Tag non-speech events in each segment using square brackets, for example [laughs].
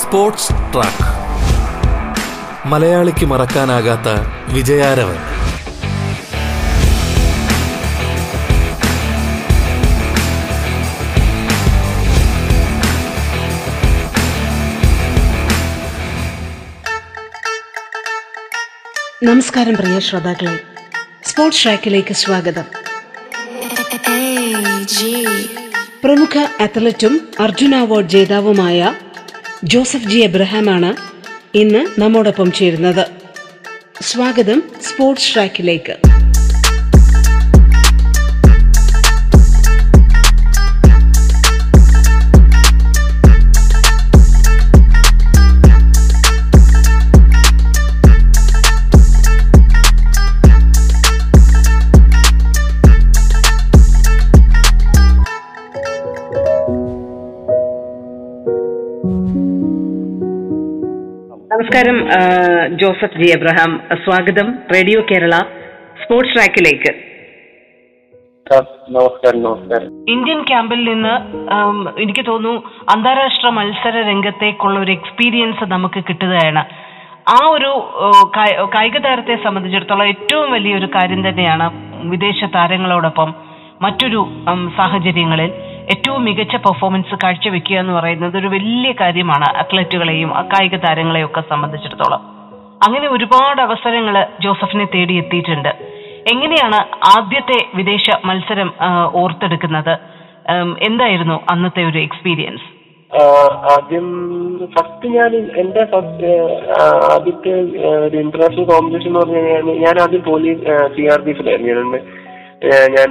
Sports track. മലയാളിക്ക് മറക്കാനാകാത്ത വിജയാരവൻ. നമസ്കാരം പ്രിയ ശ്രോതാക്കളെ. സ്പോർട്സ് ട്രാക്കിലേക്ക് സ്വാഗതം. പ്രമുഖ അത്ലറ്റും അർജുന അവാർഡ് ജേതാവുമായ ജോസഫ് ജി എബ്രഹാമാണ് ഇന്ന് നമ്മോടൊപ്പം ചേരുന്നത്. സ്വാഗതം സ്പോർട്സ് ട്രാക്കിലേക്ക് ജോസഫ് ജി എബ്രഹാം സ്വാഗതം. റേഡിയോ കേരള സ്പോർട്സ് ട്രാക്കിലേക്ക്. ആ, നമസ്കാരം നമസ്കാരം. ഇന്ത്യൻ ക്യാമ്പിൽ നിന്ന് എനിക്ക് തോന്നുന്നു അന്താരാഷ്ട്ര മത്സര രംഗത്തേക്കുള്ള ഒരു എക്സ്പീരിയൻസ് നമുക്ക് കിട്ടുകയാണ്. ആ ഒരു കായിക താരത്തെ സംബന്ധിച്ചിടത്തോളം ഏറ്റവും വലിയൊരു കാര്യം തന്നെയാണ് വിദേശ താരങ്ങളോടൊപ്പം മറ്റൊരു സാഹചര്യങ്ങളിൽ ഏറ്റവും മികച്ച പെർഫോമൻസ് കാഴ്ചവെക്കുക എന്ന് പറയുന്നത് ഒരു വലിയ കാര്യമാണ് അത്ലറ്റുകളെയും ആ കായിക താരങ്ങളെയും ഒക്കെ സംബന്ധിച്ചിടത്തോളം. അങ്ങനെ ഒരുപാട് അവസരങ്ങൾ ജോസഫിനെ തേടി എത്തിയിട്ടുണ്ട്. എങ്ങനെയാണ് ആദ്യത്തെ വിദേശ മത്സരം ഓർത്തെടുക്കുന്നത്? എന്തായിരുന്നു അന്നത്തെ ഒരു എക്സ്പീരിയൻസ് ആദ്യം ഫസ്റ്റ് ഞാൻ എന്റെ ഫസ്റ്റ് ആദ്യത്തെ ഒരു ഇന്റർനാഷണൽ കോമ്പറ്റീഷൻ എന്ന് പറഞ്ഞു കഴിഞ്ഞാൽ ഞാൻ ആദ്യം പോലീസ് സി ആർ പി എഫിലായിരുന്നു ഞാൻ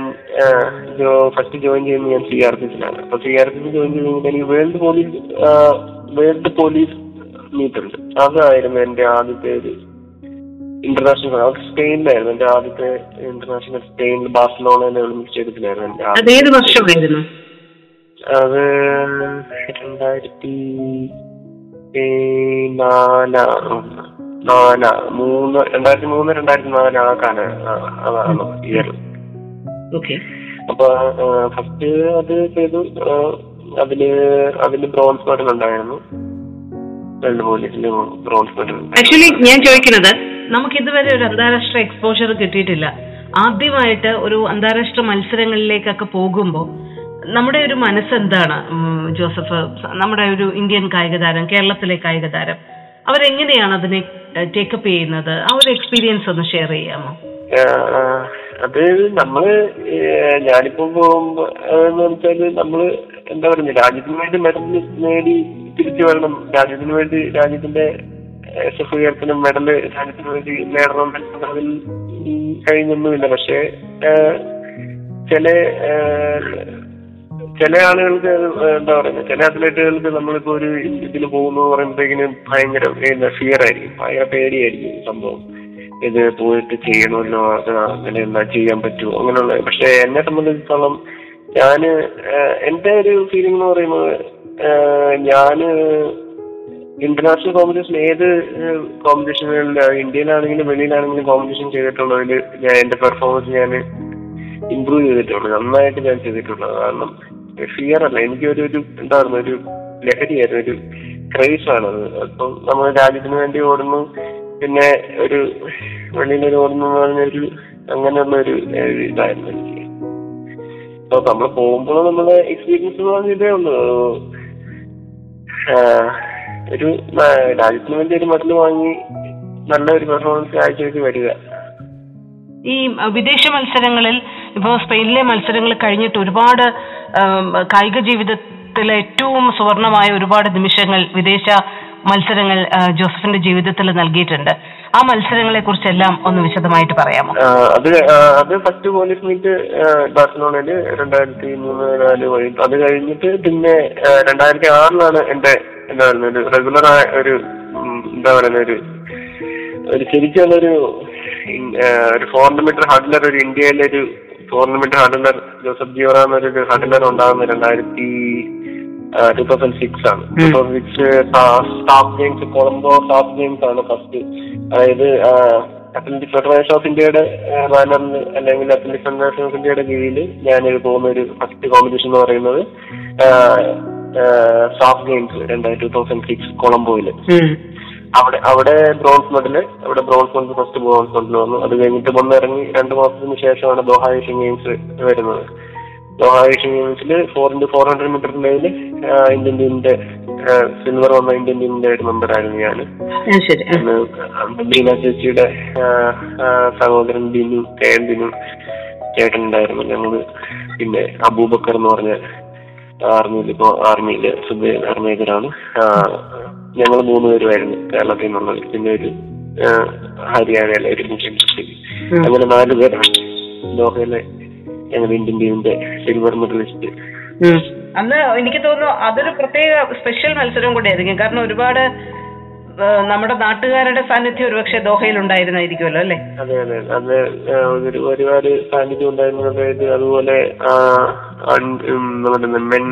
ഫസ്റ്റ് ജോയിൻ ചെയ്യുന്നത് ഞാൻ സി ആർ പി എഫിലാണ് അപ്പൊ C R P F join കഴിഞ്ഞാൽ എനിക്ക് world police world police meet ഉണ്ട് അതായിരുന്നു എന്റെ ആദ്യത്തെ ഒരു ഇന്റർനാഷണൽ അത് സ്പെയിനിലായിരുന്നു. എന്റെ ആദ്യത്തെ ഇന്റർനാഷണൽ സ്പെയിനിൽ ബാർസലോണയിലെ ഒളിമ്പിക് സ്റ്റേഡിയത്തിലായിരുന്നു എന്റെ അത് രണ്ടായിരത്തി നാലാ നാലാ മൂന്ന് രണ്ടായിരത്തി മൂന്ന് രണ്ടായിരത്തി നാല് ആ കാല അതാണ് ഇയർ അപ്പൊ ഫസ്റ്റ് അത് ചെയ്തു. അതിൽ അതിൽ ബ്രോൺസ് മെഡൽ ഉണ്ടായിരുന്നു. ആക്ച്വലി ഞാൻ ചോദിക്കുന്നത് നമുക്ക് ഇതുവരെ ഒരു അന്താരാഷ്ട്ര എക്സ്പോഷർ കിട്ടിയിട്ടില്ല. ആദ്യമായിട്ട് ഒരു അന്താരാഷ്ട്ര മത്സരങ്ങളിലേക്കൊക്കെ പോകുമ്പോൾ നമ്മുടെ ഒരു മനസ്സ് എന്താണ് ജോസഫ്? നമ്മുടെ ഒരു ഇന്ത്യൻ കായിക താരം കേരളത്തിലെ കായിക താരം അവരെങ്ങനെയാണ് അതിനെ ടേക്കപ്പ് ചെയ്യുന്നത്? ആ ഒരു എക്സ്പീരിയൻസ് ഒന്ന് ഷെയർ ചെയ്യാമോ? അത് നമ്മൾ ഞാനിപ്പോ പോകുമ്പോ എന്ന് വെച്ചാൽ നമ്മൾ എന്താ പറയുക രാജ്യത്തിന് വേണ്ടി മെഡൽ നേടി തിരിച്ചു വരണം രാജ്യത്തിന് വേണ്ടി രാജ്യത്തിന്റെ എസ് എഫ് ഉയർത്തണം മെഡൽ രാജ്യത്തിന് വേണ്ടി നേടണം അതിൽ കഴിഞ്ഞൊന്നുമില്ല. പക്ഷെ ചില ചില ആളുകൾക്ക് എന്താ പറയുക ചില അത്ലറ്റുകൾക്ക് നമ്മളിപ്പോ ഒരു ഇതിൽ പോകുന്നു പറയുമ്പോഴത്തേക്കിന് ഭയങ്കര ഫിയർ ആയിരിക്കും. ഭയങ്കര പേടിയായിരിക്കും സംഭവം. ഇത് പോയിട്ട് ചെയ്യണമല്ലോ അങ്ങനെ എന്താ ചെയ്യാൻ പറ്റുമോ അങ്ങനെയുള്ള. പക്ഷെ എന്നെ സംബന്ധിച്ചിടത്തോളം ഞാൻ എന്റെ ഒരു ഫീലിംഗ് എന്ന് പറയുന്നത് ഞാൻ ഇന്റർനാഷണൽ കോമ്പറ്റീഷൻ ഏത് കോമ്പറ്റീഷനുകളിൽ ഇന്ത്യയിലാണെങ്കിലും വെളിയിലാണെങ്കിലും കോമ്പറ്റീഷൻ ചെയ്തിട്ടുള്ളതിൽ ഞാൻ എന്റെ പെർഫോമൻസ് ഞാൻ ഇമ്പ്രൂവ് ചെയ്തിട്ടുള്ളൂ. നന്നായിട്ട് ഞാൻ ചെയ്തിട്ടുള്ളത് കാരണം ഫിയർ അല്ല. എനിക്ക് ഒരു എന്താ പറയുക ഒരു ലഹരിയായിരുന്നു ഒരു ക്രൈസ് ആണത് അപ്പം നമ്മൾ രാജ്യത്തിന് വേണ്ടി ഓടുന്നു. പിന്നെ ഒരു വെളിയിലൊരു ഓടുന്നു എന്ന് പറഞ്ഞൊരു അങ്ങനെയുള്ള ഒരു ഇതായിരുന്നു എനിക്ക്. അപ്പൊ നമ്മൾ പോകുമ്പോൾ നമ്മളെ എക്സ്പീരിയൻസ് ഇതേ ഉള്ളൂ. ഒരു രാജ്യത്തിന് വേണ്ടി ഒരു മെഡൽ വാങ്ങി നല്ലൊരു പെർഫോമൻസ് കാഴ്ചവെച്ച് വരിക. ഈ വിദേശ മത്സരങ്ങളിൽ ഇപ്പോൾ സ്പെയിനിലെ മത്സരങ്ങൾ കഴിഞ്ഞിട്ട് ഒരുപാട് കായിക ജീവിതത്തിലെ ഏറ്റവും സുവർണമായ ഒരുപാട് നിമിഷങ്ങൾ വിദേശ മത്സരങ്ങൾ ജോസഫിന്റെ ജീവിതത്തിൽ നൽകിയിട്ടുണ്ട്. ആ മത്സരങ്ങളെ കുറിച്ചെല്ലാം ഒന്ന് വിശദമായിട്ട് പറയാമോ? അത് അത് ഫസ്റ്റ് പോലീസ് മീറ്റ് ബാർസലോണയിൽ രണ്ടായിരത്തി മൂന്ന് നാല് വഴി. അത് കഴിഞ്ഞിട്ട് പിന്നെ രണ്ടായിരത്തി ആറിലാണ് എന്റെ എന്താ പറയുന്നത് ഒരു റെഗുലർ ആയ ഒരു എന്താ പറയുന്ന ഒരു ഒരു ശരിക്കും ഒരു ഇൻ- ആ, ഒരു ഫോർ മീറ്റർ ഹഡ്ലർ ഒരു ഇന്ത്യയിലെ ഒരു ഫോർ മീറ്റർ ഹഡ്ലർ ജോസഫ് ജിയോറ എന്നൊരു ഹഡ്ലർ ഉണ്ടാകുന്ന രണ്ടായിരത്തി ടൂ തൗസൻഡ് സിക്സ് ആണ്. Two thousand six SAF Games Colombo SAF Games ആണ് ഫസ്റ്റ് അതായത് അത്ലറ്റിക് ഫെഡറേഷൻ ഓഫ് ഇന്ത്യയുടെ ബാനറിൽ അല്ലെങ്കിൽ അത്ലറ്റിക് ഫെഡറേഷൻ ഓഫ് ഇന്ത്യയുടെ കീഴിൽ ഞാൻ പോകുന്ന ഒരു ഫസ്റ്റ് കോമ്പറ്റീഷൻ എന്ന് പറയുന്നത് സ്റ്റാഫ് ഗെയിംസ് രണ്ടായിരത്തി ടൂ തൗസൻഡ് സിക്സ് കൊളംബോയിൽ അവിടെ അവിടെ ബ്രോൺസ് മെഡൽ അവിടെ bronze medal first bronze medal വന്നു. അത് കഴിഞ്ഞിട്ട് വന്നിറങ്ങി രണ്ട് മാസത്തിന് ശേഷമാണ് ദോഹ ഏഷ്യൻ ഗെയിംസ് വരുന്നത്. ഗെയിംസിൽ four into four hundred metre Indian ടീമിന്റെ സിൽവർ വന്ന ഇന്ത്യൻ ടീമിന്റെ ഒരു മെമ്പർ ആയിരുന്നു ഞാൻ ബീന ചേച്ചിയുടെ സഹോദരൻ ബിനു എൻ ബിനു ചേട്ടൻ ഉണ്ടായിരുന്നു. ഞങ്ങൾ പിന്നെ അബൂബക്കർ എന്ന് പറഞ്ഞ ആർമിയിൽ ഇപ്പോ ആർമിയിൽ സുബേദാർ മേജറാണ് ഞങ്ങൾ മൂന്ന് പേരുമായിരുന്നു കേരളത്തിൽ നിന്നുള്ളത് പിന്നെ ഒരു ഹരിയാനയിലെ ഒരു മുസ്ലിം അങ്ങനെ നാല് പേരാണ് ദോഹയിലെ ഞങ്ങൾ ഇന്ത്യൻ ടീമിന്റെ സിൽവർ മെഡലിസ്റ്റ് അന്ന് എനിക്ക് തോന്നുന്നു അതൊരു പ്രത്യേക സ്പെഷ്യൽ മത്സരം കൂടിയായിരിക്കും. കാരണം ഒരുപാട് നമ്മുടെ നാട്ടുകാരുടെ സാന്നിധ്യം ഒരുപക്ഷെ ദോഹയിൽ ഉണ്ടായിരുന്നായിരിക്കുമല്ലോ അല്ലെ? അതെ അതെ. അന്ന് ഒരു ഒരുപാട് സാന്നിധ്യം ഉണ്ടായിരുന്നു അതായത് അതുപോലെ നമ്മുടെ മെൻ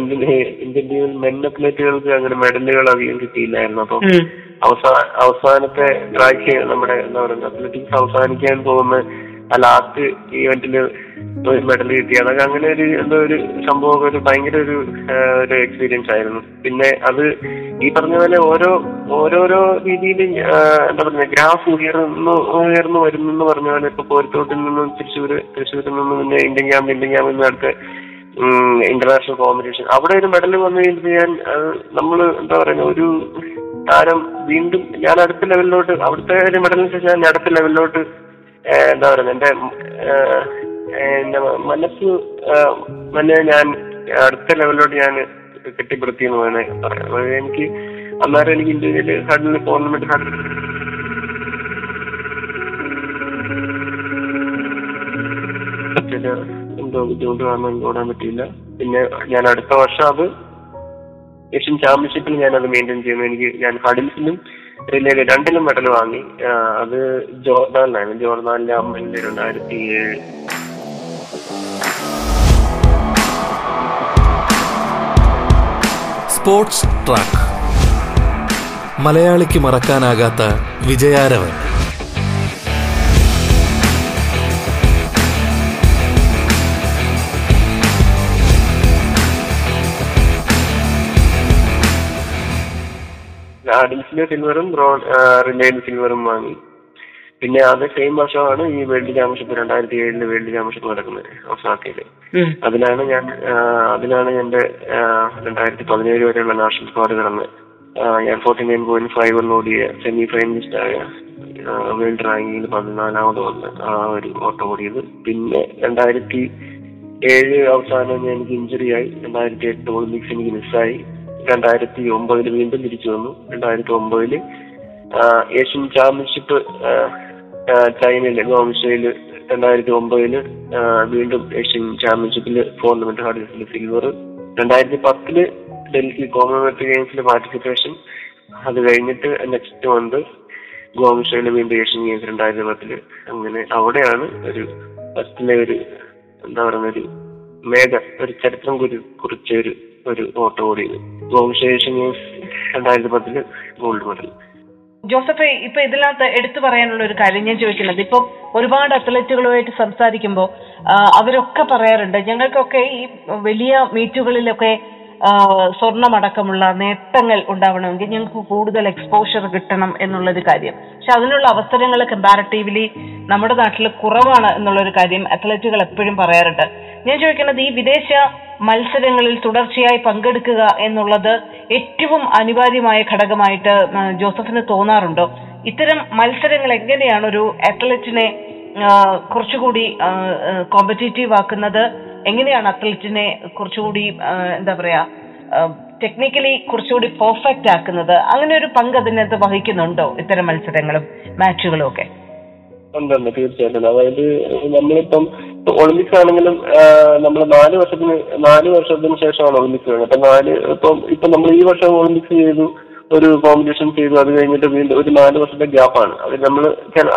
ഇന്ത്യൻ ഇന്ത്യൻ ടീമിൽ മെൻ അത്ലറ്റുകൾക്ക് അങ്ങനെ മെഡലുകൾ അധികം കിട്ടിയില്ലായിരുന്നു. അപ്പം അവസാന അവസാനത്തെ ട്രാക്ക് നമ്മുടെ എന്താ പറയുക അത്ലറ്റിക്സ് അവസാനിക്കാൻ പോകുന്ന ആ ലാസ്റ്റ് ഈവന്റിൽ ഒരു മെഡൽ കിട്ടി അതൊക്കെ അങ്ങനെ ഒരു എന്തോ ഒരു സംഭവം ഒരു ഭയങ്കര ഒരു ഒരു എക്സ്പീരിയൻസ് ആയിരുന്നു. പിന്നെ അത് ഈ പറഞ്ഞ പോലെ ഓരോ ഓരോരോ രീതിയിൽ എന്താ പറയുക ഗ്രാഫ് ഉയർന്നു ഉയർന്നു വരുന്നു എന്ന് പറഞ്ഞ പോലെ ഇപ്പൊ പോരത്തോട്ടിൽ നിന്നും തൃശ്ശൂർ തൃശ്ശൂരിൽ നിന്നും പിന്നെ ഇന്ത്യൻ ക്യാമ്പ് ഇന്ത്യൻ ക്യാമ്പിൽ നിന്ന് അടുത്ത് ഇന്റർനാഷണൽ കോമ്പറ്റീഷൻ അവിടെ ഒരു മെഡൽ വന്നു കഴിഞ്ഞിട്ട് ഞാൻ നമ്മൾ എന്താ പറയുക ഒരു താരം വീണ്ടും ഞാൻ അടുത്ത ലെവലിലോട്ട് അവിടുത്തെ ഒരു മെഡലിന് ശേഷം ഞാൻ അടുത്ത ലെവലിലോട്ട് എന്താ പറയുക എന്റെ എന്റെ മനസ്സ് തന്നെ ഞാൻ അടുത്ത ലെവലിലോട്ട് ഞാൻ കെട്ടിപ്പടുത്തി എന്ന് പറയുന്നത് പറയാം എനിക്ക് അന്നേരം എനിക്ക് ഇന്ത്യയിൽ ഹഡിൽ ടൂർണമെന്റ് ഹഡിൽ എന്തോ ബുദ്ധിമുട്ട് കാരണം ഓടാൻ പറ്റിയില്ല. പിന്നെ ഞാൻ അടുത്ത വർഷം അത് ഏഷ്യൻ ചാമ്പ്യൻഷിപ്പിൽ ഞാൻ അത് മെയിന്റെയിൻ ചെയ്യുന്നു. എനിക്ക് ഞാൻ ഹഡിൽസിലും റിലേയിൽ രണ്ടിലും മെഡൽ വാങ്ങി. അത് ജോർദാനിലാണ് ജോർദാനിലെ അമ്മന്റെ രണ്ടായിരത്തി ഏഴ് സ്പോർട്സ് ട്രാക്ക്. മലയാളിക്ക് മറക്കാനാകാത്ത വിജയാരവൻ. ഹഡിൽസിലെ സിൽവറും റിലയൻസ് സിൽവറും വാങ്ങി. പിന്നെ അത് സെയിം വർഷമാണ് ഈ വേൾഡ് ചാമ്പ്യൻഷിപ്പ് രണ്ടായിരത്തി ഏഴിൽ വേൾഡ് ചാമ്പ്യൻഷിപ്പ് നടക്കുന്നത് ഒസാക്കയിൽ. അതിലാണ് ഞാൻ അതിലാണ് എന്റെ രണ്ടായിരത്തി പതിനേഴ് വരെയുള്ള നാഷണൽ സ്ക്വാഡ് കിടന്ന് ഞാൻ ഫോർട്ടി നയൻ പോയിന്റ് ഫൈവ് ഓടിയ സെമി ഫൈനലിസ്റ്റ് ആയ വേൾഡ് റാങ്കിങ്ങിൽ പതിനാലാമത് വന്ന് ആ ഒരു ഓട്ടം ഓടിയത്. പിന്നെ രണ്ടായിരത്തി ഏഴ് അവസാനം എനിക്ക് ഇഞ്ചുറി ആയി. രണ്ടായിരത്തി എട്ട് ഒളിമ്പിക്സ് എനിക്ക് മിസ്സായി രണ്ടായിരത്തി ഒമ്പതിൽ വീണ്ടും തിരിച്ചു വന്നു. രണ്ടായിരത്തി ഒമ്പതിൽ ഏഷ്യൻ ചാമ്പ്യൻഷിപ്പ് ചൈനയിലെ ഗോംഷയിൽ രണ്ടായിരത്തി ഒമ്പതിൽ വീണ്ടും ഏഷ്യൻ ചാമ്പ്യൻഷിപ്പിൽ ടൂർണമെന്റ് ഹാർഡിൽ സിൽവർ. രണ്ടായിരത്തി പത്തിൽ ഡൽഹി കോമൺവെൽത്ത് ഗെയിംസിലെ പാർട്ടിസിപ്പേഷൻ. അത് കഴിഞ്ഞിട്ട് നെക്സ്റ്റ് മന്ത് ഗോംഷയിൽ വീണ്ടും ഏഷ്യൻ ഗെയിംസ് രണ്ടായിരത്തി പത്തിൽ അങ്ങനെ അവിടെയാണ് ഒരു ഫസ്റ്റിലെ ഒരു എന്താ പറയുന്ന ഒരു മേഘ ഒരു ചരിത്രം കുറി കുറിച്ച ഒരു ഒരു ഓട്ടോ ഓടിയത് ഗോൾഡ് ജോസഫ് ഇപ്പൊ ഇതിനകത്ത് എടുത്തു പറയാനുള്ള ഒരു കാര്യം ഞാൻ ചോദിക്കുന്നത്. ഇപ്പൊ ഒരുപാട് അത്ലറ്റുകളുമായിട്ട് സംസാരിക്കുമ്പോൾ അവരൊക്കെ പറയാറുണ്ട് ഞങ്ങൾക്കൊക്കെ ഈ വലിയ മീറ്റുകളിലൊക്കെ സ്വർണമടക്കമുള്ള നേട്ടങ്ങൾ ഉണ്ടാവണമെങ്കിൽ ഞങ്ങൾക്ക് കൂടുതൽ എക്സ്പോഷർ കിട്ടണം എന്നുള്ളൊരു കാര്യം. പക്ഷെ അതിനുള്ള അവസരങ്ങൾ കമ്പാരറ്റീവ്ലി നമ്മുടെ നാട്ടിൽ കുറവാണ് എന്നുള്ളൊരു കാര്യം അത്ലറ്റുകൾ എപ്പോഴും പറയാറുണ്ട്. ഞാൻ ചോദിക്കുന്നത് ഈ വിദേശ മത്സരങ്ങളിൽ തുടർച്ചയായി പങ്കെടുക്കുക എന്നുള്ളത് ഏറ്റവും അനിവാര്യമായ ഘടകമായിട്ട് ജോസഫിന് തോന്നാറുണ്ടോ? ഇത്തരം മത്സരങ്ങൾ എങ്ങനെയാണ് ഒരു അത്ലറ്റിനെ കുറച്ചുകൂടി കോമ്പറ്റേറ്റീവ് ആക്കുന്നത്? എങ്ങനെയാണ് അത്ലറ്റിനെ കുറച്ചുകൂടി എന്താ പറയാ ടെക്നിക്കലി കുറച്ചുകൂടി പെർഫെക്റ്റ് ആക്കുന്നത്? അങ്ങനെ ഒരു പങ്ക് അതിനകത്ത് വഹിക്കുന്നുണ്ടോ ഇത്തരം മത്സരങ്ങളും മാച്ചുകളും ഒക്കെ? ഉണ്ടുണ്ട് തീർച്ചയായിട്ടും. അതായത് നമ്മളിപ്പം ഒളിമ്പിക്സ് ആണെങ്കിലും നമ്മൾ നാല് വർഷത്തിന് നാല് വർഷത്തിന് ശേഷമാണ് ഒളിമ്പിക്സ് കഴിഞ്ഞത് അപ്പൊ നാല് ഇപ്പം ഇപ്പൊ നമ്മൾ ഈ വർഷം ഒളിമ്പിക്സ് ചെയ്തു ഒരു കോമ്പറ്റീഷൻ ചെയ്തു അത് കഴിഞ്ഞിട്ട് വീണ്ടും ഒരു നാല് വർഷത്തെ ഗ്യാപ്പാണ് അത് നമ്മൾ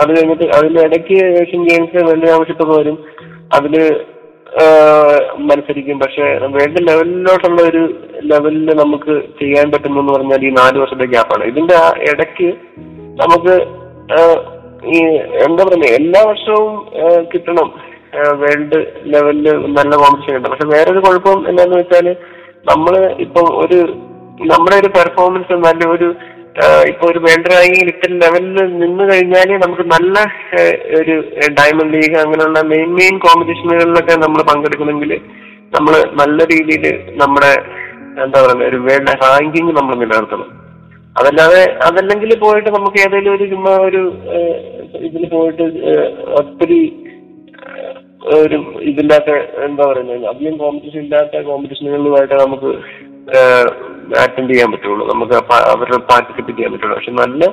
അത് കഴിഞ്ഞിട്ട് അതിന്റെ ഇടയ്ക്ക് ഏഷ്യൻ ഗെയിംസ് വേൾഡ് ആവശ്യത്തൊക്കെ വരും. അതിൽ മത്സരിക്കും. പക്ഷെ വേൾഡ് ലെവലിലോട്ടുള്ള ഒരു ലെവലിൽ നമുക്ക് ചെയ്യാൻ പറ്റുന്നു എന്ന് പറഞ്ഞാൽ ഈ നാല് വർഷത്തെ ഗ്യാപ്പാണ് ഇതിന്റെ ആ ഇടയ്ക്ക് നമുക്ക് ഈ എന്താ പറയുക എല്ലാ വർഷവും കിട്ടണം വേൾഡ് ലെവലിൽ നല്ല കോമ്പറ്റീഷൻ കിട്ടണം പക്ഷെ വേറൊരു കുഴപ്പം എന്താന്ന് വെച്ചാൽ നമ്മൾ ഇപ്പൊ ഒരു നമ്മുടെ ഒരു പെർഫോമൻസ് നല്ല ഒരു ഇപ്പൊ ഒരു വേൾഡ് റാങ്കിങ് ഇത്തരം ലെവലിൽ നിന്ന് കഴിഞ്ഞാൽ നമുക്ക് നല്ല ഒരു ഡയമണ്ട് ലീഗ് അങ്ങനെയുള്ള മെയിൻ മെയിൻ കോമ്പറ്റീഷനുകളിലൊക്കെ നമ്മൾ പങ്കെടുക്കണമെങ്കിൽ നമ്മൾ നല്ല രീതിയിൽ നമ്മുടെ എന്താ പറയുക ഒരു വേൾഡ് റാങ്കിങ് നമ്മൾ നിലനിർത്തണം. അതല്ലാതെ അതല്ലെങ്കിൽ പോയിട്ട് നമുക്ക് ഏതെങ്കിലും ഒരു ചുമ്മാ ഒരു ഇതിൽ പോയിട്ട് ഒത്തിരി ഒരു ഇതില്ലാത്ത എന്താ പറയുന്നത് അധികം കോമ്പറ്റീഷൻ ഇല്ലാത്ത കോമ്പറ്റീഷനുകളിലുമായിട്ട് നമുക്ക് അറ്റൻഡ് ചെയ്യാൻ പറ്റുള്ളൂ. നമുക്ക് അവരുടെ പാർട്ടിസിപ്പേറ്റ് ചെയ്യാൻ പറ്റുള്ളൂ. പക്ഷെ നല്ല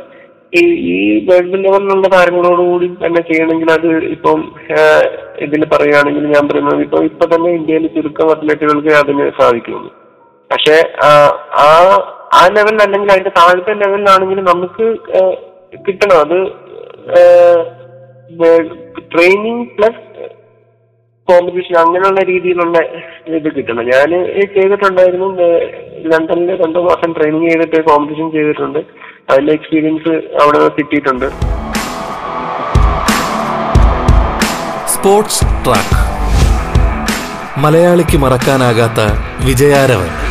ഈ ഈ വേൾഡ് ലെവലിലുള്ള താരങ്ങളോടുകൂടി തന്നെ ചെയ്യണമെങ്കിൽ അത് ഇപ്പം ഇതിൽ പറയുകയാണെങ്കിൽ ഞാൻ പറയുന്നത് ഇപ്പൊ ഇപ്പൊ തന്നെ ഇന്ത്യയിൽ ചുരുക്കം അത്ലറ്റുകൾക്ക് അതിന് സാധിക്കുള്ളൂ. പക്ഷെ ആ ആ- ലെവലിൽ അല്ലെങ്കിൽ അതിന്റെ താഴത്തെ ലെവലിലാണെങ്കിൽ നമുക്ക് കിട്ടണം. അത് ട്രെയിനിങ് പ്ലസ് കോമ്പറ്റീഷൻ അങ്ങനെയുള്ള രീതിയിലുള്ള ഇത് കിട്ടണം. ഞാൻ ചെയ്തിട്ടുണ്ടായിരുന്നു. ലണ്ടനിൽ രണ്ടു മാസം ട്രെയിനിങ് ചെയ്തിട്ട് കോമ്പറ്റീഷൻ ചെയ്തിട്ടുണ്ട്. അതിന്റെ എക്സ്പീരിയൻസ് അവിടെ കിട്ടിയിട്ടുണ്ട്. സ്പോർട്സ് ട്രാക്ക് മലയാളിക്ക് മറക്കാനാകാത്ത വിജയാരവൻ.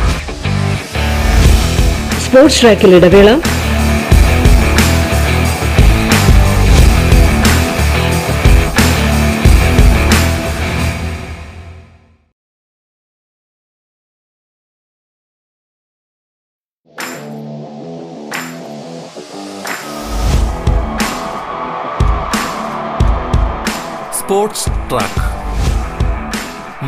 സ്പോർട്സ് ട്രാക്കിൽ ഇടവേള. Sports track.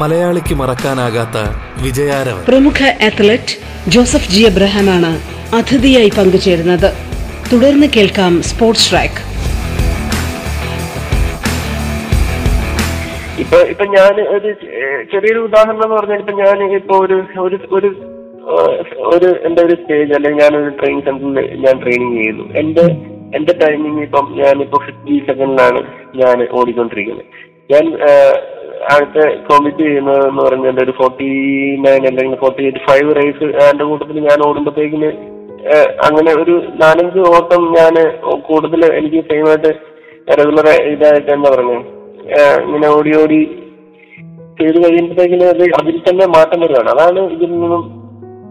മലയാളിക്ക് മറക്കാനാകാത്ത വിജയാരവൻ. പ്രമുഖ അത്ലറ്റ് ജോസഫ് ജി എബ്രഹാമാണ് അതിഥിയായി പങ്കുചേരുന്നത്. തുടർന്ന് കേൾക്കാം സ്പോർട്സ് ട്രാക്ക് ഇപ്പൊ ഇപ്പൊ ഞാൻ ഒരു ചെറിയൊരു ഉദാഹരണം എന്ന് പറഞ്ഞാൽ ഇപ്പൊ ഞാൻ ഇപ്പൊ ഒരു ഒരു ഒരു ഒരു എന്റെ ഒരു സ്റ്റേജ് അല്ലെങ്കിൽ ഞാൻ ഒരു ട്രെയിനിങ് സെന്ററിൽ ഞാൻ ട്രെയിനിങ് ചെയ്യുന്നു. എന്റെ എന്റെ ടൈമിങ് ഇപ്പം ഞാനിപ്പോ ഫിഫ്റ്റി സെക്കൻഡിലാണ് ഞാൻ ഓടിക്കൊണ്ടിരിക്കുന്നത്. ഞാൻ അടുത്ത കോമ്പറ്റ് ചെയ്യുന്നത് എന്ന് പറഞ്ഞാൽ ഒരു ഫോർട്ടി നയൻ അല്ലെങ്കിൽ ഫോർട്ടി എയ്റ്റ് ഫൈവ് റേസ് എന്റെ കൂട്ടത്തിൽ ഞാൻ ഓടുമ്പോഴത്തേക്കിന് അങ്ങനെ ഒരു നാലഞ്ച് ഓട്ടം ഞാൻ കൂടുതൽ എനിക്ക് സെയിമായിട്ട് റെഗുലർ ഇതായിട്ട് എന്താ പറഞ്ഞു ഇങ്ങനെ ഓടി ഓടി ചെയ്ത് കഴിയുമ്പോഴത്തേക്കിന് അത് അതിൽ തന്നെ മാറ്റം വരുവാണ്. അതാണ് ഇതിൽ നിന്നും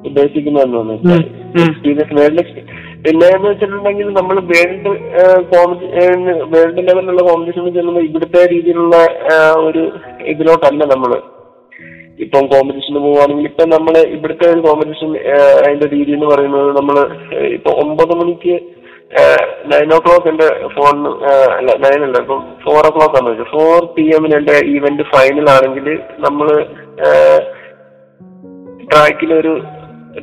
ഉദ്ദേശിക്കുന്നതെന്ന് തോന്നുന്നു. പിന്നെ എന്ന് വെച്ചിട്ടുണ്ടെങ്കിൽ നമ്മൾ വേൾഡ് വേൾഡ് ലെവലിലുള്ള കോമ്പറ്റീഷനിൽ ചെല്ലുമ്പോൾ ഇവിടുത്തെ രീതിയിലുള്ള ഒരു ഇതിലോട്ടല്ല നമ്മൾ. ഇപ്പം കോമ്പറ്റീഷന് പോവുകയാണെങ്കിൽ ഇപ്പൊ നമ്മൾ ഇവിടുത്തെ ഒരു കോമ്പറ്റീഷൻ അതിന്റെ രീതി എന്ന് പറയുന്നത് നമ്മൾ ഏഹ്, ഇപ്പൊ ഒമ്പത് മണിക്ക് നയൻ ഓ ക്ലോക്ക് എന്റെ ഫോൺ അല്ല നയൻ അല്ല ഇപ്പം ഫോർ ഓ ക്ലോക്ക് ആണ് വെച്ചാൽ ഫോർ പി എമ്മിന് എന്റെ ഈവന്റ് ഫൈനൽ ആണെങ്കിൽ നമ്മൾ ട്രാക്കിൽ ഒരു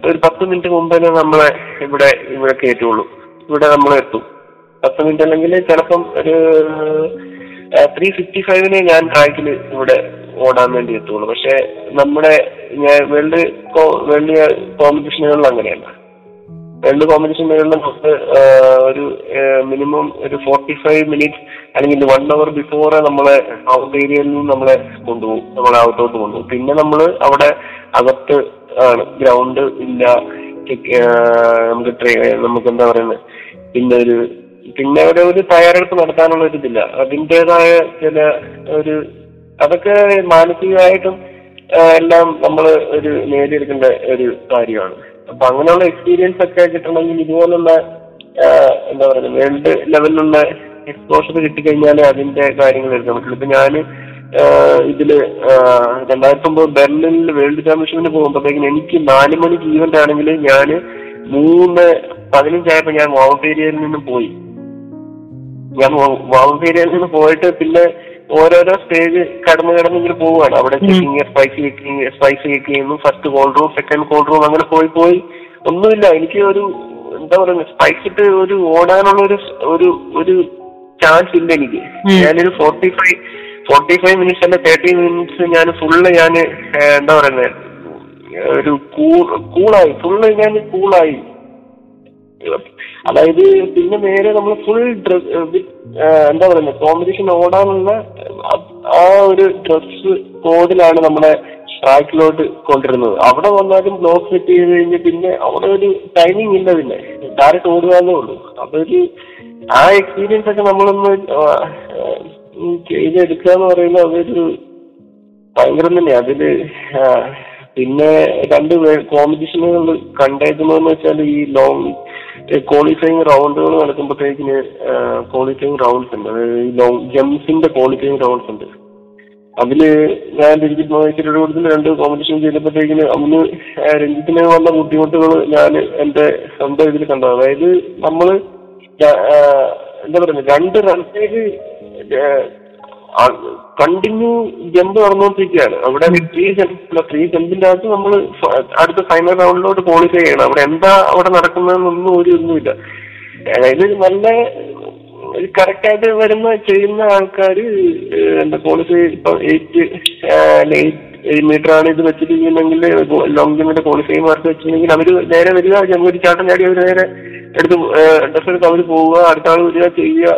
ഒരു പത്ത് മിനിറ്റ് മുമ്പ് തന്നെ നമ്മളെ ഇവിടെ ഇവിടെ കയറ്റുള്ളൂ ഇവിടെ നമ്മൾ എത്തും. പത്ത് മിനിറ്റ് അല്ലെങ്കിൽ ചിലപ്പം ഒരു ത്രീ ഫിഫ്റ്റി ഫൈവിന് ഞാൻ ട്രാക്കിൽ ഇവിടെ ഓടാൻ വേണ്ടി എത്തുള്ളൂ. പക്ഷെ നമ്മുടെ ഞാൻ വേൾഡ് വേൾഡ് കോമ്പറ്റീഷനുകളിൽ അങ്ങനെയല്ല. വേൾഡ് കോമ്പറ്റീഷനുകളിൽ നമുക്ക് ഒരു മിനിമം ഒരു ഫോർട്ടി ഫൈവ് മിനിറ്റ് അല്ലെങ്കിൽ വൺ അവർ ബിഫോർ നമ്മളെ ഔട്ട് ഏരിയയിൽ നിന്ന് നമ്മളെ കൊണ്ടുപോകും. നമ്മളെ ഔട്ടോട്ട് കൊണ്ടുപോകും. പിന്നെ നമ്മൾ അവിടെ അകത്ത് ആണ്. ഗ്രൗണ്ട് ഇല്ല. നമുക്ക് ട്രെ- നമുക്ക് എന്താ പറയുന്നത് പിന്നെ ഒരു പിന്നെ അവിടെ ഒരു തയ്യാറെടുപ്പ് നടത്താനുള്ള ഒരു ഇതില്ല. അതിന്റെതായ ചില ഒരു അതൊക്കെ മാനസികമായിട്ടും എല്ലാം നമ്മൾ ഒരു നേടിയെടുക്കേണ്ട ഒരു കാര്യമാണ്. അപ്പൊ അങ്ങനെയുള്ള എക്സ്പീരിയൻസ് ഒക്കെ കിട്ടണമെങ്കിൽ ഇതുപോലുള്ള എന്താ പറയുക വേൾഡ് ലെവലിലുള്ള എക്സ്പോഷർ കിട്ടിക്കഴിഞ്ഞാൽ അതിന്റെ കാര്യങ്ങൾ എടുക്കാൻ പറ്റുള്ളൂ. ഇപ്പൊ ആ, ഇതിൽ രണ്ടായിരത്തി ഒമ്പത് ബെർലിനിൽ വേൾഡ് ചാമ്പ്യൻഷിപ്പിന് പോകുമ്പോഴത്തേക്കും എനിക്ക് നാല് മണിക്ക് ഈവന്റ് ആണെങ്കിൽ ഞാൻ മൂന്ന് പതിനഞ്ചായപ്പോ ഞാൻ വോളണ്ടിയറിയിൽ നിന്നും പോയി. ഞാൻ വോളണ്ടിയറിയിൽ നിന്ന് പോയിട്ട് പിന്നെ ഓരോരോ സ്റ്റേജ് കടന്നു കടന്ന് ഇങ്ങനെ പോവുകയാണ്. അവിടെ checking spikes checking spikes check ചെയ്യുന്നു first call room second call room അങ്ങനെ പോയി പോയി. ഒന്നുമില്ല. എനിക്ക് ഒരു എന്താ പറയുക സ്പൈസ് ഇട്ട് ഒരു ഓടാനുള്ള ഒരു ഒരു ചാൻസ് ഇല്ല എനിക്ക്. ഞാനൊരു forty five forty five minutes അല്ലെ തേർട്ടി മിനിറ്റ്സ് ഞാൻ ഫുള്ള് ഞാൻ എന്താ പറയുന്നത് ഒരു കൂൾ കൂളായി ഫുള്ള് ഞാൻ കൂളായി അതായത് പിന്നെ നേരെ നമ്മൾ ഫുൾ ഡ്രസ് എന്താ പറയുന്നത് കോമ്പറ്റീഷൻ ഓടാനുള്ള ആ- ഒരു ഡ്രസ് കോഡിലാണ് നമ്മുടെ ട്രാക്കിലോട്ട് കൊണ്ടിരുന്നത്. അവിടെ വന്നാലും ബ്ലോക്ക് സെറ്റ് ചെയ്ത് കഴിഞ്ഞ് പിന്നെ അവിടെ ഒരു ടൈമിംഗ് ഇല്ല പിന്നെ. ഡയറക്റ്റ് ഓടുക എന്നേ ഉള്ളൂ. അതൊരു ആ എക്സ്പീരിയൻസ് ഒക്കെ നമ്മളൊന്ന് ചെയ്തെടുക്കുക എന്ന് പറയുന്നത് അതൊരു ഭയങ്കരം തന്നെയാ അതിൽ പിന്നെ രണ്ട് കോമ്പറ്റീഷനുകൾ കണ്ടേക്കുന്നതെന്ന് വെച്ചാൽ ഈ ലോങ് ക്വാളിഫയിങ് റൗണ്ടുകൾ നടക്കുമ്പോഴത്തേക്കിന് ക്വാളിഫയിങ് റൗണ്ട്സ് ഉണ്ട്. അതായത് ഈ ലോങ് ജംപ്സിന്റെ ക്വാളിഫയിങ് റൗണ്ട്സ് ഉണ്ട്. അതിൽ ഞാൻ രഞ്ജിത്ത് മഹേശ്വരിയുടെ കൂടുതൽ രണ്ട് കോമ്പറ്റീഷൻ ചെയ്തപ്പോഴത്തേക്കിന് അന്ന് രഞ്ജിത്തിന് വന്ന ബുദ്ധിമുട്ടുകൾ ഞാൻ എന്റെ സ്വന്തം ഇതിൽ കണ്ടത് അതായത് നമ്മൾ എന്താ പറയുക രണ്ട് റൺസേജ് കണ്ടിന്യൂ ജമ്പ് നടന്നുകൊണ്ടിരിക്കുകയാണ് അവിടെ ത്രീ ജമ്പ് ത്രീ ജമ്പിന്റെ അകത്ത് നമ്മൾ അടുത്ത ഫൈനൽ റൗണ്ടിലോട്ട് ക്വാളിഫൈ ചെയ്യണം. അവിടെ എന്താ അവിടെ നടക്കുന്നതെന്നൊന്നും ഒരു ഒന്നുമില്ല അതായത് നല്ല കറക്റ്റ് ആയിട്ട് വരുന്ന ചെയ്യുന്ന ആൾക്കാർ എന്താ ക്വാളിഫൈ ഇപ്പൊ എയ്റ്റ് എയ്റ്റ് മീറ്റർ ആണ് ഇത് വെച്ചിരിക്കുന്നെങ്കിൽ ലോങ് ജമ്പിന്റെ ക്വാളിഫൈ മാർക്ക് വെച്ചിട്ടുണ്ടെങ്കിൽ അവർ നേരെ വരിക. ജമ്പ് ഒരു ചാട്ടം ചാടി അവർ നേരെ എടുത്ത് എടുത്ത് അവർ പോവുക. അടുത്ത ആൾ വരിക ചെയ്യുക.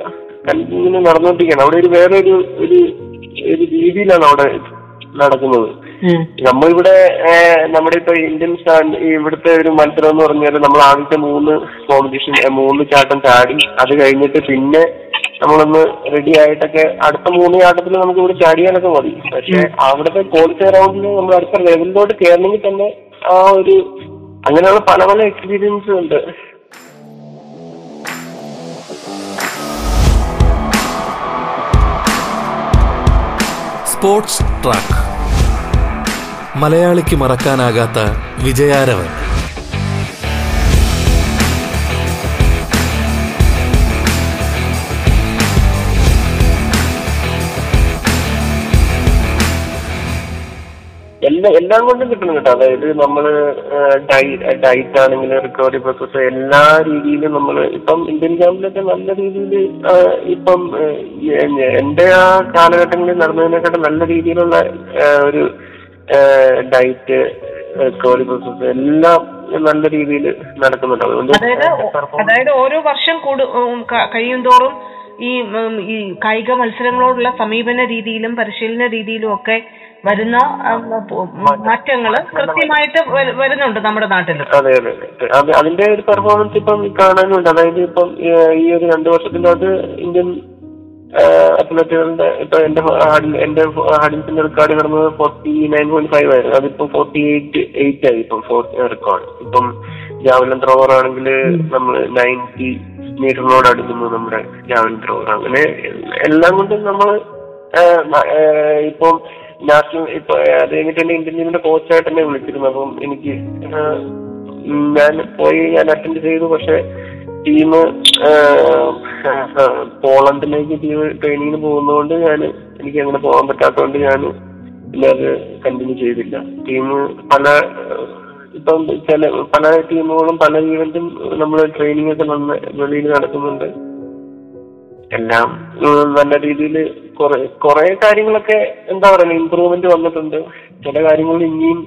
കണ്ടിന്യൂ നടന്നുകൊണ്ടിരിക്കുകയാണ് അവിടെ ഒരു വേറെ ഒരു ഒരു രീതിയിലാണ് അവിടെ നടക്കുന്നത്. നമ്മളിവിടെ നമ്മുടെ ഇപ്പൊ ഇന്ത്യൻ സ്റ്റാൻഡ് ഇവിടുത്തെ ഒരു മത്സരം എന്ന് പറഞ്ഞാൽ നമ്മൾ ആദ്യത്തെ മൂന്ന് കോമ്പറ്റീഷൻ മൂന്ന് ചാട്ടം ചാടി അത് കഴിഞ്ഞിട്ട് പിന്നെ നമ്മളൊന്ന് റെഡി ആയിട്ടൊക്കെ അടുത്ത മൂന്ന് ചാട്ടത്തിൽ നമുക്ക് ഇവിടെ ചാടിയാലൊക്കെ മതി. പക്ഷെ അവിടുത്തെ ക്വാളിഫയർ റൗണ്ടിൽ നമ്മൾ അടുത്ത ലെവലിലോട്ട് കയറണമെങ്കിൽ തന്നെ ആ ഒരു അങ്ങനെയുള്ള പല പല എക്സ്പീരിയൻസ് ഉണ്ട്. Sports track. മലയാളിക്ക് മറക്കാനാകാത്ത വിജയാരവൻ. എല്ലാം എല്ലാം കൊണ്ടും കിട്ടണം കേട്ടോ. അതായത് നമ്മൾ ഡയറ്റ് ആണെങ്കിലും റിക്കവറി പ്രോസസ് എല്ലാ രീതിയിലും നമ്മൾ ഇപ്പം ഇന്ത്യൻ ക്യാമ്പിലൊക്കെ നല്ല രീതിയിൽ ഇപ്പം എന്റെ ആ കാലഘട്ടങ്ങളിൽ നടന്നതിനെക്കാട്ടും നല്ല രീതിയിലുള്ള ഒരു ഡയറ്റ് റിക്കവറി പ്രോസസ് എല്ലാം നല്ല രീതിയിൽ നടക്കുന്നുണ്ട്. അതുകൊണ്ട് അതായത് ഓരോ വർഷം കൂടു ഉം, ക- ഈ ഈ കായിക മത്സരങ്ങളോടുള്ള സമീപന രീതിയിലും പരിശീലന രീതിയിലും ഒക്കെ വരുന്ന മാറ്റങ്ങൾ കൃത്യമായിട്ട് വരുന്നുണ്ട് നമ്മുടെ നാട്ടിൽ അതെ അതെ അതെ. അതിന്റെ ഒരു പെർഫോമൻസ് ഇപ്പം കാണാനുണ്ട്. അതായത് ഇപ്പം ഈ ഒരു രണ്ടു വർഷത്തിനകത്ത് ഇന്ത്യൻ അത്ലറ്റുകളുടെ ഇപ്പൊ എന്റെ എന്റെ ഹാഡിൽസിന്റെ റെക്കോർഡ് കിടന്നത് ഫോർട്ടി നയൻ പോയിന്റ് ഫൈവ് ആയിരുന്നു. അതിപ്പോ ഫോർട്ടി എയ്റ്റ് എയ്റ്റ് ആയി ഇപ്പം റെക്കോർഡ് ഇപ്പം ജാവലിൻ ത്രോവർ ആണെങ്കിൽ നമ്മൾ നയന്റി മീറ്ററിനോട് അടുക്കുന്നു നമ്മുടെ ജാവലിൻ ത്രോവർ അങ്ങനെ എല്ലാം കൊണ്ടും നമ്മൾ ഇപ്പം നാഷണൽ ഇപ്പൊ അത് കഴിഞ്ഞിട്ട് എന്നെ ഇന്ത്യൻ കോച്ചായിട്ട് എന്നെ വിളിച്ചിരുന്നു. അപ്പം എനിക്ക് ഞാൻ പോയി ഞാൻ അറ്റൻഡ് ചെയ്തു. പക്ഷെ ടീം പോളണ്ടിലേക്ക് ടീം ട്രെയിനിങ്ങിന് പോകുന്നതുകൊണ്ട് ഞാൻ എനിക്ക് അങ്ങനെ പോകാൻ പറ്റാത്തതുകൊണ്ട് ഞാൻ പിന്നെ അത് കണ്ടിന്യൂ ചെയ്തില്ല. ടീം പല ഇപ്പം ചില പല ടീമുകളും പല ഈവന്റും നമ്മൾ ട്രെയിനിങ് ഒക്കെ വെളിയിൽ നടക്കുന്നുണ്ട് എല്ലാം നല്ല രീതിയിൽ കുറെ കുറെ കാര്യങ്ങളൊക്കെ എന്താ പറയുക ഇമ്പ്രൂവ്മെന്റ് വന്നിട്ടുണ്ട്. ചില കാര്യങ്ങൾ ഇനിയും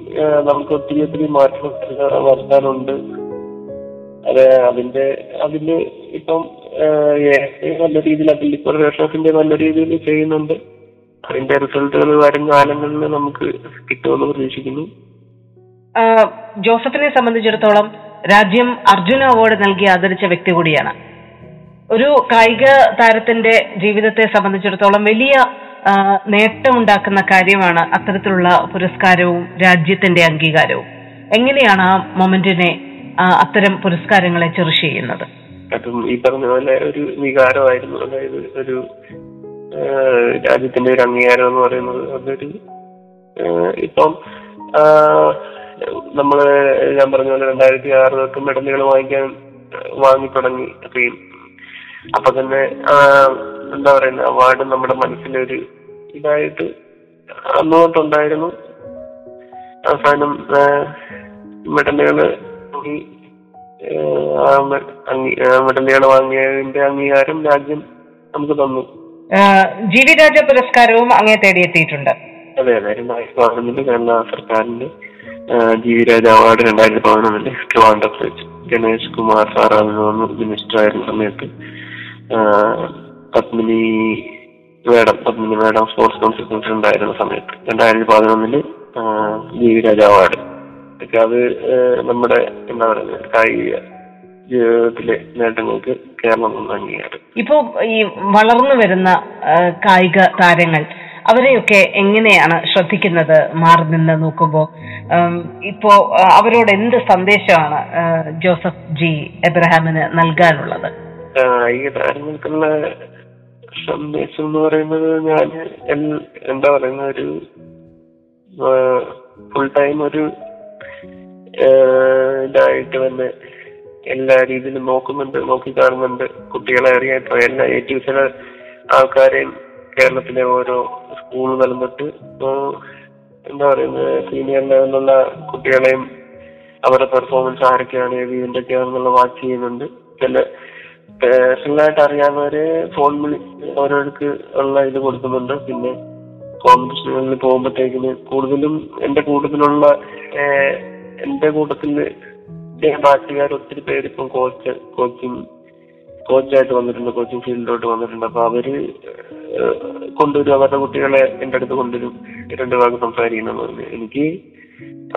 നമുക്ക് ഒത്തിരി ഒത്തിരി മാറ്റം വരുത്താനുണ്ട്. അത് അതിന്റെ അതിൽ ഇപ്പം നല്ല രീതിയിൽ അതിൽ ഇപ്പൊ റേഷോഫിന്റെ നല്ല രീതിയിൽ ചെയ്യുന്നുണ്ട്. അതിന്റെ റിസൾട്ടുകൾ വരും കാലങ്ങളിൽ നമുക്ക് കിട്ടുമെന്ന് പ്രതീക്ഷിക്കുന്നു. ജോസഫിനെ സംബന്ധിച്ചിടത്തോളം രാജ്യം അർജുന അവാർഡ് നൽകി ആദരിച്ച വ്യക്തി കൂടിയാണ്. ഒരു കായിക താരത്തിന്റെ ജീവിതത്തെ സംബന്ധിച്ചിടത്തോളം വലിയ നേട്ടമുണ്ടാക്കുന്ന കാര്യമാണ് അത്തരത്തിലുള്ള പുരസ്കാരവും രാജ്യത്തിന്റെ അംഗീകാരവും. എങ്ങനെയാണ് ആ മൊമെന്റിനെ അത്തരം പുരസ്കാരങ്ങളെ ചെറിഷ് ചെയ്യുന്നത് ഈ പറഞ്ഞ പോലെ ഒരു വികാരമായിരുന്നു. അതായത് ഒരു രാജ്യത്തിന്റെ ഒരു അംഗീകാരം എന്ന് പറയുന്നത് അതൊരു ഇപ്പം നമ്മൾ ഞാൻ പറഞ്ഞ പോലെ രണ്ടായിരത്തി ആറ് തൊട്ട് മെഡലുകൾ വാങ്ങിക്കാൻ വാങ്ങി തുടങ്ങി അപ്പം അപ്പൊ തന്നെ എന്താ പറയുന്ന അവാർഡ് നമ്മുടെ മനസ്സിലൊരു ഇതായിട്ട് അന്ന് തൊട്ടുണ്ടായിരുന്നു അവസാനം മെഡലുകൾ മെഡലുകൾ വാങ്ങിയതിന്റെ അംഗീകാരം രാജ്യം നമുക്ക് തന്നു. ജി വി രാജ പുരസ്കാരവും അങ്ങേ തേടിയെത്തിയിട്ടുണ്ട്. അതെ അതെ. രണ്ടായിരത്തി പതിനൊന്നിൽ കേരള സർക്കാരിന്റെ ജി വി രാജ അവാർഡ് രണ്ടായിരത്തി പതിനൊന്നിൽ ട്രിവാൻഡ്രത്ത് വെച്ച് ഗണേഷ് കുമാർ സാറാണെന്ന് മിനിസ്റ്റർ ആയിരുന്ന സമയത്ത് Padmini madam Padmini madam sports council president ആയിരുന്ന സമയത്ത് രണ്ടായിരത്തി പതിനൊന്നിൽ ജി വി രാജ അവാർഡ് അത് നമ്മുടെ എന്താ പറയുക കായിക ജീവിതത്തിലെ നേട്ടങ്ങൾക്ക് കേരളം അംഗീകാരം ഇപ്പോ ഈ വളർന്നു വരുന്ന കായിക താരങ്ങൾ അവരെയൊക്കെ എങ്ങനെയാണ് ശ്രദ്ധിക്കുന്നത് മാറി നിന്ന് നോക്കുമ്പോ? ഇപ്പോ അവരോട് എന്ത് സന്ദേശമാണ് ജോസഫ് ജി എബ്രഹാമിന് നൽകാനുള്ളത്? കായിക താരങ്ങൾക്കുള്ള സന്ദേശം എന്ന് പറയുന്നത് ഞാൻ എന്താ പറയുന്ന ഒരു ഫുൾ ടൈം ഒരു ഇതായിട്ട് തന്നെ എല്ലാ രീതിയിലും നോക്കുന്നുണ്ട് നോക്കി കാണുന്നുണ്ട്. കുട്ടികളെ അറിയാട്ടോ എല്ലാ എ ടി ആൾക്കാരെയും കേരളത്തിലെ ഓരോ സ്കൂൾ തൊട്ട് ഇപ്പോ എന്താ പറയുന്നത് സീനിയർ ലെവലിലുള്ള കുട്ടികളെയും അവരുടെ പെർഫോമൻസ് ആരൊക്കെയാണ് ഏത് ഇവന്റൊക്കെയാണെന്നുള്ള വാച്ച് ചെയ്യുന്നുണ്ട്. ചില പേഴ്സണലായിട്ട് അറിയാവുന്നവര് ഫോൺ വിളി ഓരോർക്ക് ഉള്ള ഇത് കൊടുക്കുന്നുണ്ട്. പിന്നെ കോമ്പറ്റീഷനുകളിൽ പോകുമ്പോഴത്തേക്കിന് കൂടുതലും എന്റെ കൂട്ടത്തിലുള്ള എന്റെ കൂട്ടത്തിൽ നാട്ടുകാർ ഒത്തിരി പേര് ഇപ്പം കോച്ച് കോച്ചിങ് കോച്ചായിട്ട് വന്നിട്ടുണ്ട്. കോച്ചിങ് ഫീൽഡിലോട്ട് വന്നിട്ടുണ്ട്. അപ്പൊ അവർ കൊണ്ടുവരും. അവരുടെ കുട്ടികളെ എന്റെ അടുത്ത് കൊണ്ടുവരും. രണ്ടു ഭാഗം സംസാരിക്കണം പറഞ്ഞു എനിക്ക്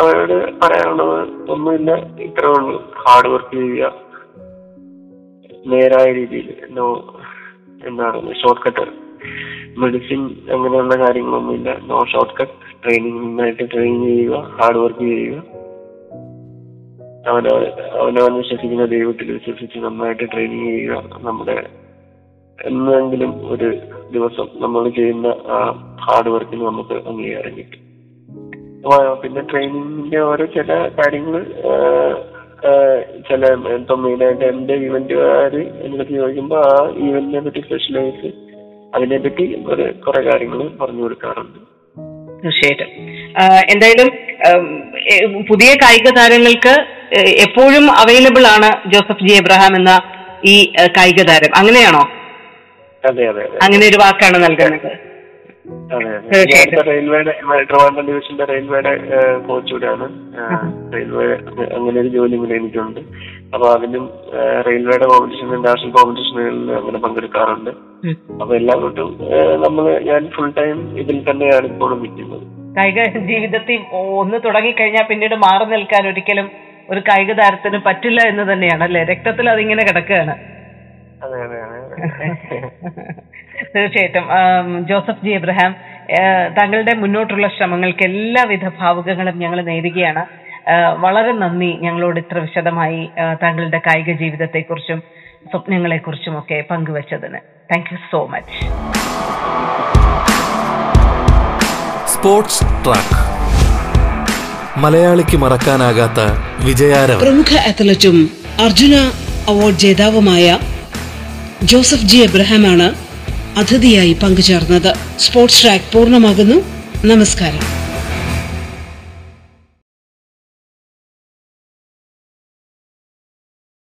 അവരോട് പറയാനുള്ളത് ഒന്നുമില്ല. ഇത്രേ ഉള്ളൂ. ഹാർഡ് വർക്ക് ചെയ്യുക. നേരായ രീതിയിൽ നോ എന്താണ് ഷോർട്ട് കട്ട് മെഡിസിൻ അങ്ങനെയുള്ള കാര്യങ്ങളൊന്നുമില്ല. നോ ഷോർട്ട് കട്ട് ട്രെയിനിങ് നന്നായിട്ട് ട്രെയിൻ ചെയ്യുക ഹാർഡ് വർക്ക് ചെയ്യുക. അവനവൻ അവനവൻ വിശ്വസിക്കുന്ന ദൈവത്തിൽ വിശ്വസിച്ച് നന്നായിട്ട് ട്രെയിനിങ് ചെയ്യുക. നമ്മുടെ എന്നെങ്കിലും ഒരു ദിവസം നമ്മൾ ചെയ്യുന്ന ആ ഹാർഡ് വർക്കിന് നമുക്ക് അംഗീകാരം കിട്ടും. പിന്നെ ട്രെയിനിങ്ങിന്റെ ഓരോ ചില കാര്യങ്ങൾ ചില ഇപ്പൊ മെയിനായിട്ട് എന്റെ ഇവന്റുകാര് എന്നൊക്കെ ചോദിക്കുമ്പോ ആ ഇവന്റിനെ പറ്റി സ്പെഷ്യലൈസ് അതിനെപ്പറ്റി കുറെ കാര്യങ്ങൾ പറഞ്ഞു കൊടുക്കാറുണ്ട്. തീർച്ചയായിട്ടും. എന്തായാലും പുതിയ കായിക താരങ്ങൾക്ക് എപ്പോഴും അവൈലബിൾ ആണ് ജോസഫ് ജി എബ്രഹാം എന്ന ഈ കായിക താരം. അങ്ങനെയാണോ? അതെ അതെ. അങ്ങനെ ഒരു വാക്കാണ് നൽകുന്നത്. അതെ അതെ. തീർച്ചയായിട്ടും. ഞാനിപ്പോ റെയിൽവേയുടെ ട്രിവാൻഡ്രം ഡിവിഷന്റെ റെയിൽവേയുടെ കോച്ച് കൂടെയാണ്. റെയിൽവേ അങ്ങനെ ഒരു ജോലി കൂടെ എനിക്കുണ്ട്. അപ്പൊ അതിനും റെയിൽവേയുടെ കോമ്പറ്റീഷൻ നാഷണൽ കോമ്പറ്റീഷനുകളിൽ അങ്ങനെ പങ്കെടുക്കാറുണ്ട്. അപ്പൊ എല്ലാം ആ, നമ്മൾ ഞാൻ ഫുൾ ടൈം ഇതിൽ തന്നെയാണ് ഇപ്പോഴും നിൽക്കുന്നത്. കായിക ജീവിതത്തിൽ ഒന്ന് തുടങ്ങിക്കഴിഞ്ഞാൽ പിന്നീട് മാറി നിൽക്കാൻ ഒരിക്കലും ഒരു കായിക താരത്തിന് പറ്റില്ല എന്ന് തന്നെയാണ് അല്ലെ? രക്തത്തിൽ അതിങ്ങനെ കിടക്കുകയാണ്. [laughs] തീർച്ചയായിട്ടും. ജോസഫ് ജി എബ്രഹാം താങ്കളുടെ മുന്നോട്ടുള്ള ശ്രമങ്ങൾക്ക് എല്ലാവിധ ഭാവുകങ്ങളും ഞങ്ങൾ നേരുകയാണ്. വളരെ നന്ദി ഞങ്ങളോട് ഇത്ര വിശദമായി താങ്കളുടെ കായിക ജീവിതത്തെക്കുറിച്ചും സ്വപ്നങ്ങളെക്കുറിച്ചും ഒക്കെ പങ്കുവച്ചതിന്. Thank you so much sports track മലയാളിക്ക് മറക്കാനാകാത്ത വിജയാരം പ്രമുഖ അത്ലറ്റും അർജുന അവാർഡ് ജേതാവുമായ ജോസഫ് ജി എബ്രഹാമാണ് അതിഥിയായി പങ്കുചേർന്നത്. സ്പോർട്സ് ട്രാക്ക് പൂർണമാകുന്നു. നമസ്കാരം.